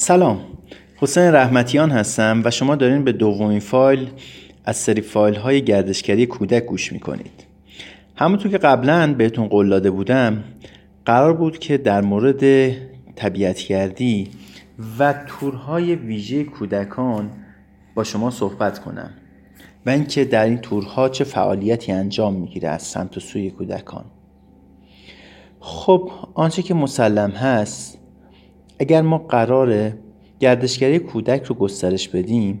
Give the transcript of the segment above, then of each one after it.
سلام. حسین رحمتیان هستم و شما دارین به دومین فایل از سری فایل های گردشگری کودک گوش می‌کنید. همونطور که قبلا بهتون قول داده بودم قرار بود که در مورد طبیعتگردی و تورهای ویژه کودکان با شما صحبت کنم و اینکه در این تورها چه فعالیتی انجام می‌گیره از سمت و سوی کودکان. خب آنچه که مسلم هست اگر ما قراره گردشگری کودک رو گسترش بدیم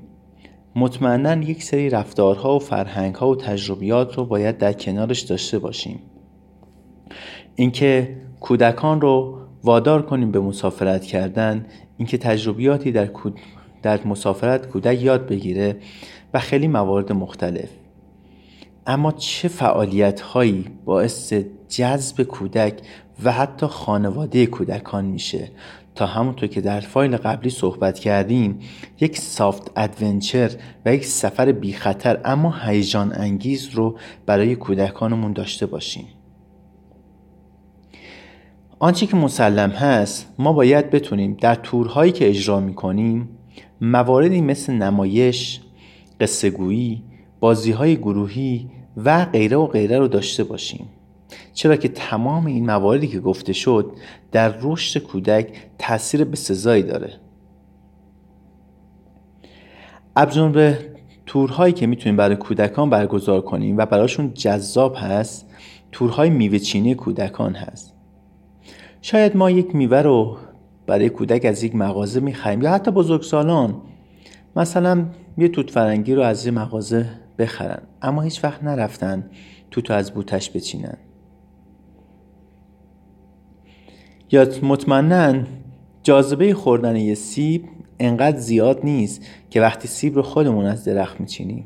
مطمئنا یک سری رفتارها و فرهنگها و تجربیات رو باید در کنارش داشته باشیم. اینکه کودکان رو وادار کنیم به مسافرت کردن اینکه تجربیاتی در, در مسافرت کودک یاد بگیره و خیلی موارد مختلف. اما چه فعالیت هایی باعث جذب کودک و حتی خانواده کودکان میشه؟ تا همونطور که در فایل قبلی صحبت کردیم یک soft adventure و یک سفر بی خطر اما هیجان انگیز رو برای کودکانمون داشته باشیم. آنچه که مسلم هست ما باید بتونیم در تورهایی که اجرا می‌کنیم مواردی مثل نمایش، قصهگویی، بازی های گروهی و غیره و غیره رو داشته باشیم. چرا که تمام این مواردی که گفته شد در رشد کودک تاثیر به سزایی داره؟ به تورهایی که می‌تونیم برای کودکان برگزار کنیم و براشون جذاب هست تورهای میوه چینی کودکان هست. شاید ما یک میوه رو برای کودک از یک مغازه می‌خریم یا حتی بزرگسالان مثلا یه توت فرنگی رو از یه مغازه بخرن اما هیچ وقت نرفتن توتو از بوتش بچینن. یا مطمئنا جاذبه خوردن یه سیب انقدر زیاد نیست که وقتی سیب رو خودمون از درخت میچینیم.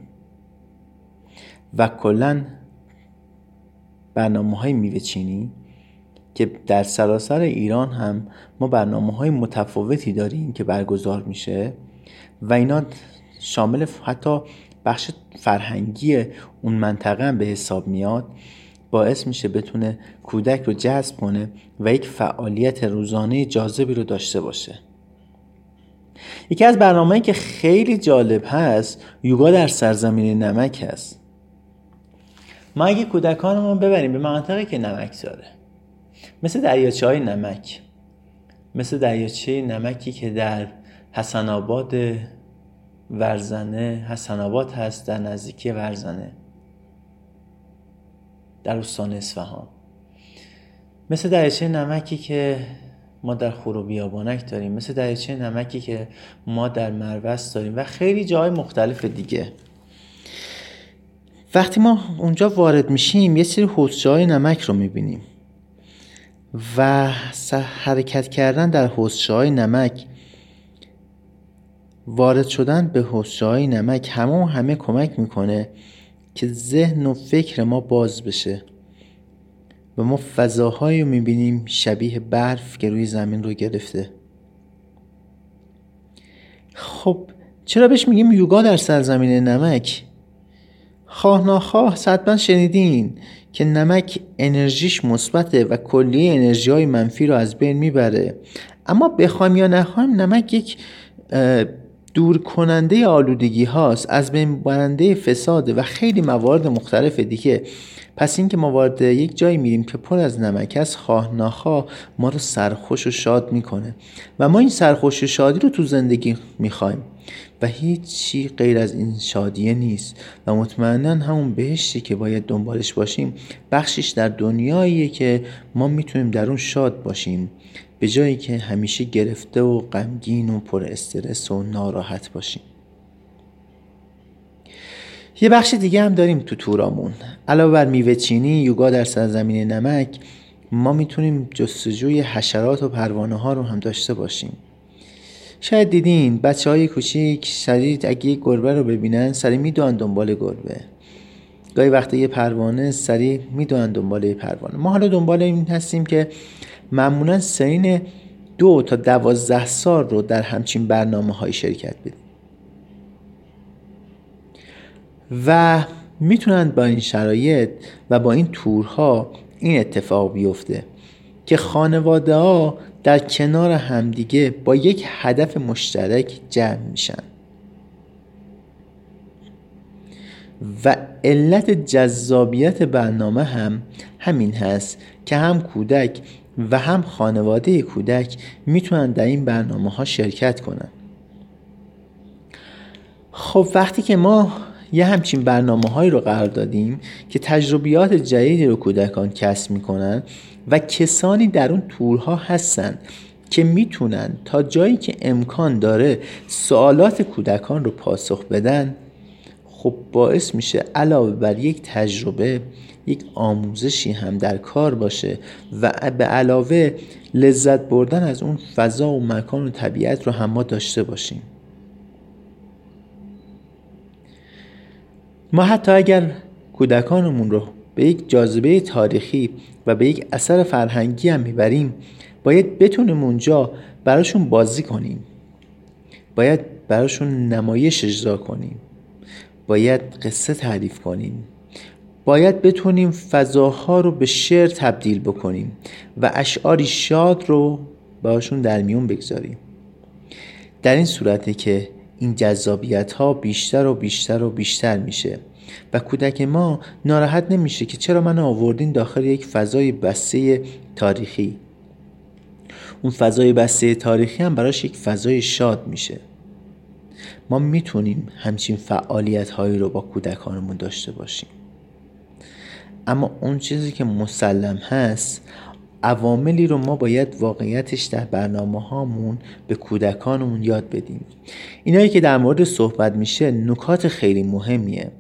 و کلا برنامه های میوه چینی که در سراسر ایران هم ما برنامه های متفاوتی داریم که برگزار میشه و اینا شامل حتی بخش فرهنگی اون منطقه هم به حساب میاد باعث میشه بتونه کودک رو جذب کنه و یک فعالیت روزانه جاذبی رو داشته باشه. یکی از برنامه‌ای که خیلی جالب هست یوگا در سرزمین نمک هست. ما اگه کودکانمون ببریم به منطقه که نمک داره مثل دریاچه های نمک مثل دریاچه نمکی که در حسن آباد ورزنه حسن آباد هست در نزدیکی ورزنه. در استان اصفهان. مثل دریچه نمکی که ما در خورو بیابانک داریم مثل دریچه نمکی که ما در مروست داریم و خیلی جای مختلف دیگه. وقتی ما اونجا وارد میشیم یه سری حوزچه نمک رو می‌بینیم و حرکت کردن در حوزچه های نمک وارد شدن به حوزچه های نمک همه و همه کمک می‌کنه که ذهن و فکر ما باز بشه و ما فضاهایی رو می‌بینیم شبیه برف که روی زمین رو گرفته. خب چرا بهش میگیم یوگا در سرزمین نمک؟ خواه ناخواه حتما شنیدین که نمک انرژیش مثبته و کلیه انرژی های منفی رو از بین می‌بره. اما بخوایم یا نخوایم نمک یک دور کننده آلودگی هاست از بین برنده فساد و خیلی موارد مختلف دیگه. پس اینکه ما وارد یک جایی میریم که پر از نمک است خواه ناخواه ما رو سرخوش و شاد می‌کنه. و ما این سرخوش و شادی رو تو زندگی می‌خوایم. و هیچی غیر از این شادیه نیست. و مطمئنا همون بهشتی که باید دنبالش باشیم بخشش در دنیاییه که ما می‌تونیم در اون شاد باشیم. به جایی که همیشه گرفته و غمگین و پر استرس و ناراحت باشیم. یه بخش دیگه هم داریم تو تورامون. علاوه بر میوه چینی یوگا در سرزمین نمک ما می‌تونیم جستجوی حشرات و پروانه ها رو هم داشته باشیم. شاید دیدین بچه های کوچیک سریع اگه یک گربه رو ببینن سریع می‌دونن دنبال گربه. گاهی وقتی یه پروانه سریع می‌دونن دنبال یه پروانه. ما حالا دنبال این هستیم که معمولا سین دو تا دوازده سال رو در همچین برنامه های شرکت بدیم. و می‌تونن با این شرایط و با این تورها این اتفاق بیفته که خانواده ها در کنار همدیگه با یک هدف مشترک جمع میشن. و علت جذابیت برنامه هم همین هست که هم کودک و هم خانواده کودک می‌تونن در این برنامه ها شرکت کنن. خب وقتی که ما یه همچین برنامه هایی رو قرار دادیم که تجربیات جدیدی رو کودکان کسب می‌کنن و کسانی در اون تورها هستن که می‌تونن تا جایی که امکان داره سوالات کودکان رو پاسخ بدن خب باعث میشه علاوه بر یک تجربه یک آموزشی هم در کار باشه و به علاوه لذت بردن از اون فضا و مکان و طبیعت رو هم ما داشته باشیم. ما حتی اگر کودکانمون رو به یک جاذبه تاریخی و به یک اثر فرهنگی هم می‌بریم باید بتونیم اونجا براشون بازی کنیم. باید براشون نمایش اجرا کنیم. باید قصه تعریف کنیم. باید بتونیم فضاها رو به شعر تبدیل بکنیم و اشعاری شاد رو باشون در میون بگذاریم. در این صورته که این جذابیت ها بیشتر و بیشتر و بیشتر میشه و کودک ما ناراحت نمیشه که چرا من آوردین داخل یک فضای بسته تاریخی. اون فضای بسته تاریخی هم براش یک فضای شاد میشه. ما می‌تونیم همچین فعالیت هایی رو با کودکانمون داشته باشیم. اما اون چیزی که مسلم هست عواملی رو ما باید واقعیتش در برنامه هامون به کودکانمون یاد بدیم. اینایی که در مورد صحبت میشه نکات خیلی مهمیه.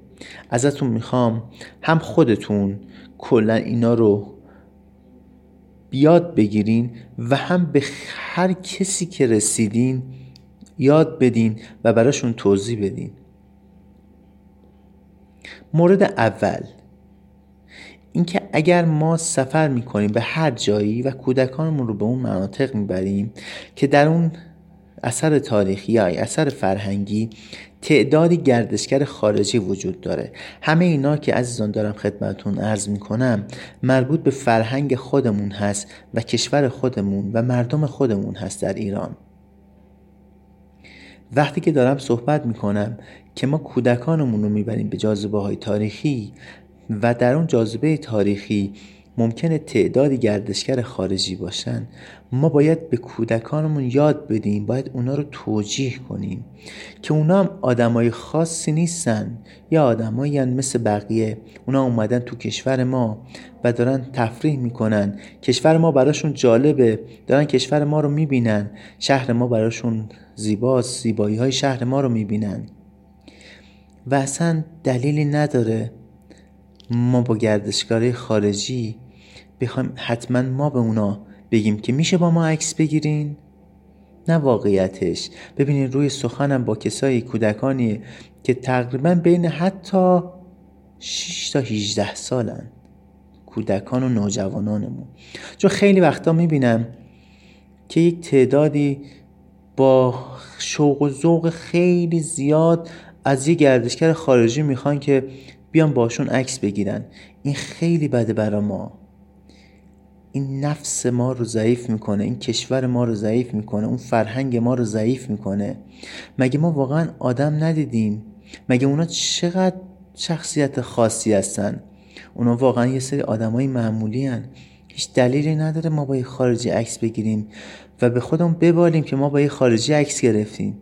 ازتون می‌خوام هم خودتون کلا اینا رو بیاد بگیرین و هم به هر کسی که رسیدین یاد بدین و براشون توضیح بدین. مورد اول اینکه اگر ما سفر می‌کنیم به هر جایی و کودکانمون رو به اون مناطق می‌بریم که در اون اثر تاریخی یا اثر فرهنگی تعدادی گردشگر خارجی وجود داره. همه اینا که عزیزان دارم خدمتون عرض می‌کنم مربوط به فرهنگ خودمون هست و کشور خودمون و مردم خودمون هست در ایران. وقتی که دارم صحبت می‌کنم که ما کودکانمون رو می‌بریم به جاذبه های تاریخی و در اون جاذبه تاریخی ممکنه تعدادی گردشگر خارجی باشن ما باید به کودکانمون یاد بدیم باید اونا رو توجیه کنیم که اونا هم آدمای خاصی نیستن. یا آدمایی مثل بقیه. اونا اومدن تو کشور ما و دارن تفریح می‌کنن. کشور ما براشون جالبه. دارن کشور ما رو می‌بینن. شهر ما براشون زیباست. زیبایی های شهر ما رو می‌بینن. و اصلا دلیلی نداره ما با گردشگاه خارجی بخوایم حتما ما به اونا بگیم که میشه با ما عکس بگیرین؟ نه واقعیتش. ببینید روی سخنم با کسایی کودکانی که تقریبا بین حتی 6 تا 18 سالن. کودکان و نوجوانانمون. چون خیلی وقتا می‌بینم که یک تعدادی با شوق و ذوق خیلی زیاد از یه گردشگر خارجی می‌خوان که بیان باشون عکس بگیرن. این خیلی بده برا ما. این نفس ما رو ضعیف می‌کنه این کشور ما رو ضعیف می‌کنه اون فرهنگ ما رو ضعیف می‌کنه. مگه ما واقعا آدم ندیدیم؟ مگه اونا چقدر شخصیت خاصی هستن؟ اونا واقعا یه سری آدمای معمولی هن. هیچ دلیلی نداره ما با یه خارجی عکس بگیریم و به خودمون ببالیم که ما با یه خارجی عکس گرفتیم.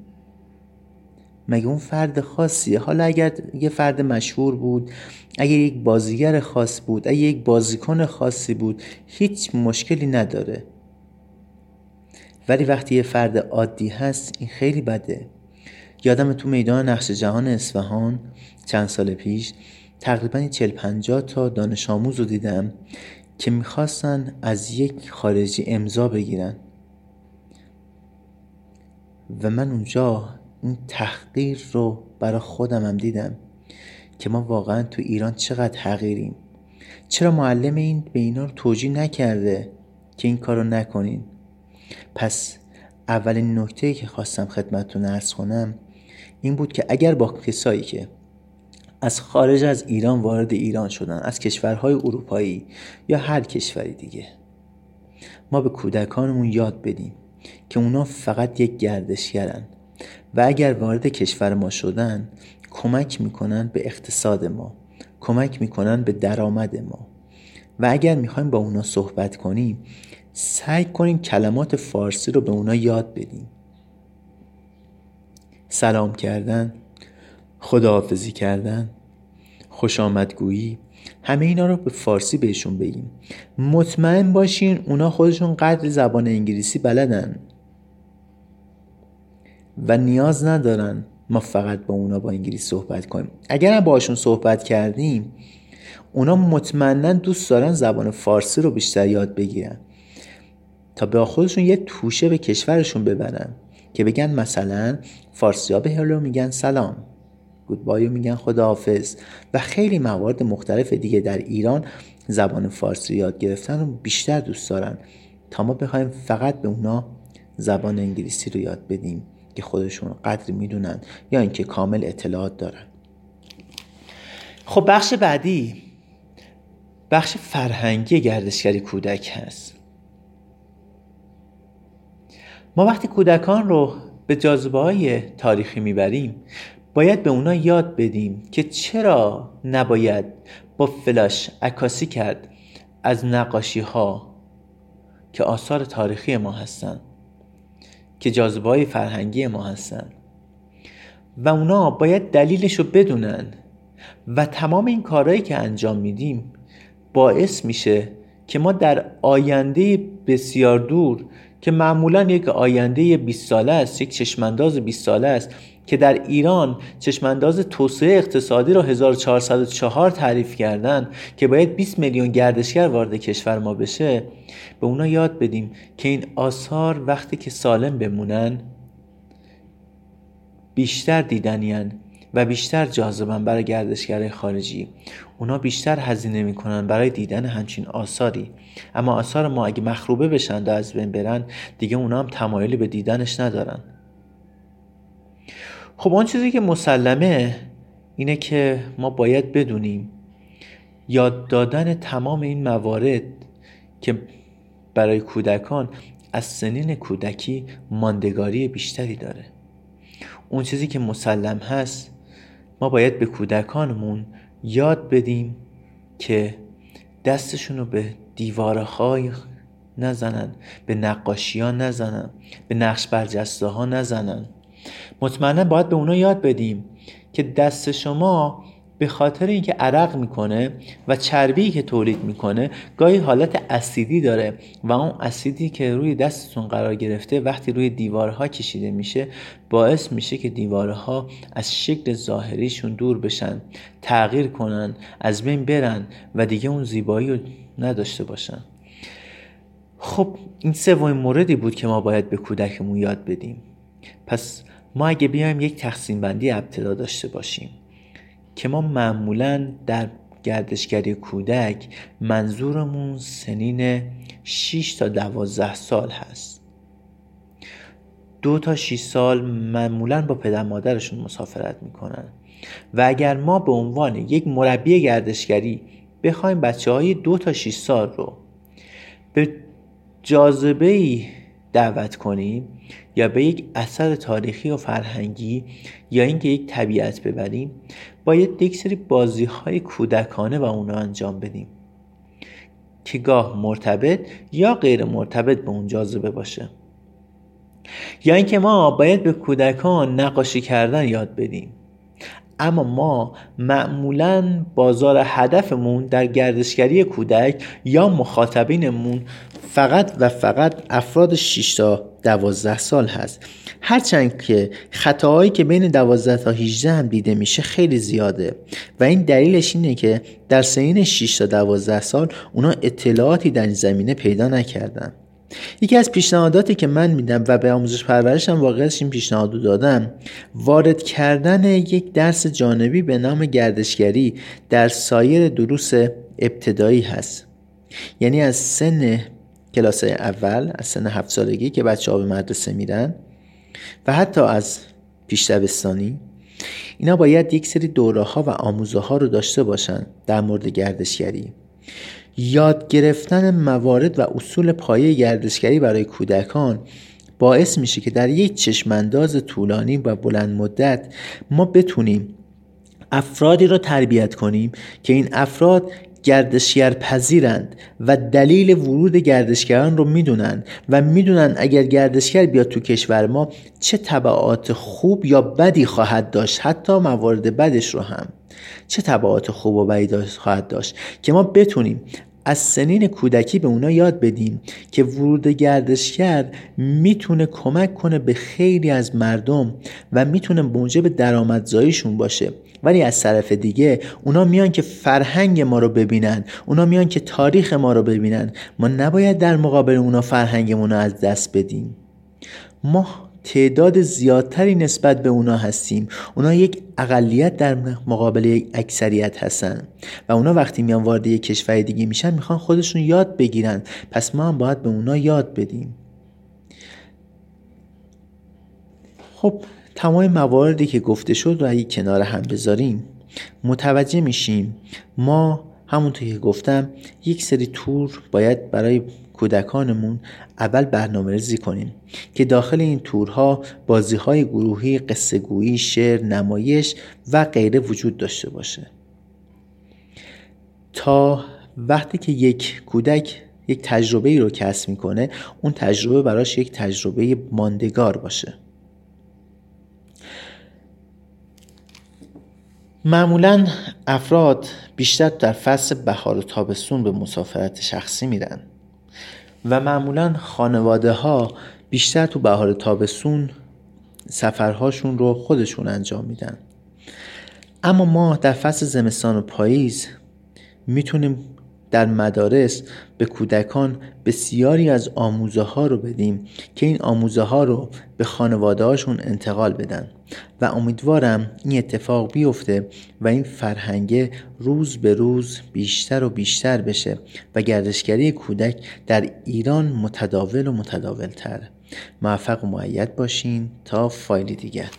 مگه اون فرد خاصیه؟ حالا اگر یه فرد مشهور بود اگر یک بازیگر خاص بود اگر یک بازیکن خاصی بود هیچ مشکلی نداره. ولی وقتی یه فرد عادی هست این خیلی بده. یادم تو میدان نقش جهان اصفهان چند سال پیش تقریبا 40 50 تا دانش آموز رو دیدم که می‌خواستن از یک خارجی امضا بگیرن. و من اونجا این تحقیر رو برای خودم هم دیدم که ما واقعا تو ایران چقدر حقیریم. چرا معلم این به اینا رو توجیه نکرده که این کارو نکنین؟ پس اولین نکته که خواستم خدمتتون ارز کنم این بود که اگر با کسایی که از خارج از ایران وارد ایران شدن از کشورهای اروپایی یا هر کشوری دیگه ما به کودکانمون یاد بدیم که اونا فقط یک گردشگرن. و اگر وارد کشور ما شدن کمک می‌کنن به اقتصاد ما کمک می‌کنن به درآمد ما. و اگر می‌خوایم با اونا صحبت کنیم سعی کنیم کلمات فارسی رو به اونا یاد بدیم. سلام کردن خداحافظی کردن خوش آمدگویی همه اینا رو به فارسی بهشون بگیم. مطمئن باشین اونا خودشون قدر زبان انگلیسی بلدن. و نیاز ندارن ما فقط با اونا با انگلیسی صحبت کنیم. اگر هم باشون صحبت کردیم اونا مطمئنا دوست دارن زبان فارسی رو بیشتر یاد بگیرن. تا به خودشون یه توشه به کشورشون ببرن که بگن مثلا فارسی ها به هلو میگن سلام گودبایو میگن خداحافظ و خیلی موارد مختلف دیگه در ایران زبان فارسی یاد گرفتن رو بیشتر دوست دارن. تا ما بخوایم فقط به اونا زبان انگلیسی رو یاد بدیم. که خودشون قدر می‌دونن یا اینکه کامل اطلاعات دارن. خب بخش بعدی بخش فرهنگی گردشگری کودک هست. ما وقتی کودکان رو به جاذبه های تاریخی می‌بریم باید به اونا یاد بدیم که چرا نباید با فلاش عکاسی کرد از نقاشی ها که آثار تاریخی ما هستند که جاذبه فرهنگی ما هستند و اونا باید دلیلش رو بدونن. و تمام این کارهایی که انجام میدیم باعث میشه که ما در آینده بسیار دور که معمولا یک آینده 20 ساله است یک چشمانداز 20 ساله است که در ایران چشمانداز توسعه اقتصادی را 1404 تعریف کردن که باید 20 میلیون گردشگر وارد کشور ما بشه به اونا یاد بدیم که این آثار وقتی که سالم بمونن بیشتر دیدنیان و بیشتر جاذبن برای گردشگرای خارجی. اونا بیشتر هزینه می‌کنن برای دیدن همچین آثاری. اما آثار ما اگه مخروبه بشن و از بین برن دیگه اونا هم تمایلی به دیدنش ندارن. خب آن چیزی که مسلمه اینه که ما باید بدونیم یاد دادن تمام این موارد که برای کودکان از سنین کودکی ماندگاری بیشتری داره. اون چیزی که مسلم هست ما باید به کودکانمون یاد بدیم که دستشون رو به دیوارهای نزنن به نقاشی ها نزنن به نقش برجسته ها نزنن. مطمئنا باید به اونا یاد بدیم که دست شما به خاطر اینکه عرق می‌کنه و چربی که تولید می‌کنه گاهی حالت اسیدی داره و اون اسیدی که روی دستتون قرار گرفته وقتی روی دیوارها کشیده میشه باعث میشه که دیوارها از شکل ظاهریشون دور بشن تغییر کنن از بین برن و دیگه اون زیبایی رو نداشته باشن. خب این سومین موردی بود که ما باید به کودکمون یاد بدیم. پس ما اگه بیایم یک تقسیم بندی ابتدا داشته باشیم که ما معمولا در گردشگری کودک منظورمون سنین 6 تا 12 سال هست. دو تا 6 سال معمولا با پدر مادرشون مسافرت می‌کنن. و اگر ما به عنوان یک مربی گردشگری بخوایم بچه های دو تا 6 سال رو به جاذبه دعوت کنیم یا به یک اثر تاریخی و فرهنگی یا اینکه یک طبیعت ببریم باید یک سری بازی های کودکانه و اونا انجام بدیم که گاه مرتبط یا غیر مرتبط به اون جاذبه باشه. یا اینکه ما باید به کودکان نقاشی کردن یاد بدیم. اما ما معمولا بازار هدفمون در گردشگری کودک یا مخاطبینمون فقط و فقط افراد 6 تا 12 سال هست. هرچند که خطاهایی که بین 12 تا 18 هم دیده میشه خیلی زیاده و این دلیلش اینه که در سنین 6 تا 12 سال اونا اطلاعاتی در این زمینه پیدا نکردن. یکی از پیشنهاداتی که من میدم و به آموزش پرورشم واقعش این پیشنهادو دادم وارد کردن یک درس جانبی به نام گردشگری در سایر دروس ابتدایی هست. یعنی از سن کلاس اول از سن هفت سالگی که بچه ها به مدرسه میرن و حتی از پیش دبستانی اینا باید یک سری دوره ها و آموزه ها رو داشته باشن در مورد گردشگری. یاد گرفتن موارد و اصول پایه گردشگری برای کودکان باعث میشه که در یک چشمانداز طولانی و بلند مدت ما بتونیم افرادی را تربیت کنیم که این افراد گردشگر پذیرند و دلیل ورود گردشگران رو می‌دونن و می‌دونن اگر گردشگر بیاد تو کشور ما چه طبعات خوب یا بدی خواهد داشت حتی موارد بدش رو هم. چه طبعات خوب و بدی خواهد داشت که ما بتونیم از سنین کودکی به اونا یاد بدیم که ورود گردشگر می‌تونه کمک کنه به خیلی از مردم و می‌تونه موجب درآمدزاییشون باشه. ولی از طرف دیگه اونا میان که فرهنگ ما رو ببینن اونا میان که تاریخ ما رو ببینن. ما نباید در مقابل اونا فرهنگمون رو از دست بدیم. ما تعداد زیادتری نسبت به اونا هستیم. اونا یک اقلیت در مقابل یک اکثریت هستن. و اونا وقتی میان وارد یک کشور دیگه میشن می‌خوان خودشون یاد بگیرن. پس ما هم باید به اونا یاد بدیم. خب تمام مواردی که گفته شد رو اگه کنار هم بذاریم متوجه میشیم. ما همونطور که گفتم یک سری تور باید برای کودکانمون اول برنامه ریزی کنیم که داخل این تورها بازی های گروهی قصه گویی شعر نمایش و غیره وجود داشته باشه. تا وقتی که یک کودک یک تجربه ای رو کسب می‌کنه اون تجربه براش یک تجربه ماندگار باشه. معمولا افراد بیشتر در فصل بهار و تابستون به مسافرت شخصی میرن. و معمولا خانواده ها بیشتر تو بهار تابستون سفرهاشون رو خودشون انجام میدن. اما ما در فصل زمستان و پاییز می‌تونیم در مدارس به کودکان بسیاری از آموزه ها رو بدیم که این آموزه ها رو به خانواده هاشون انتقال بدن. و امیدوارم این اتفاق بیفته و این فرهنگه روز به روز بیشتر و بیشتر بشه و گردشگری کودک در ایران متداول و متداول تر موفق و معید باشین تا فایلی دیگر.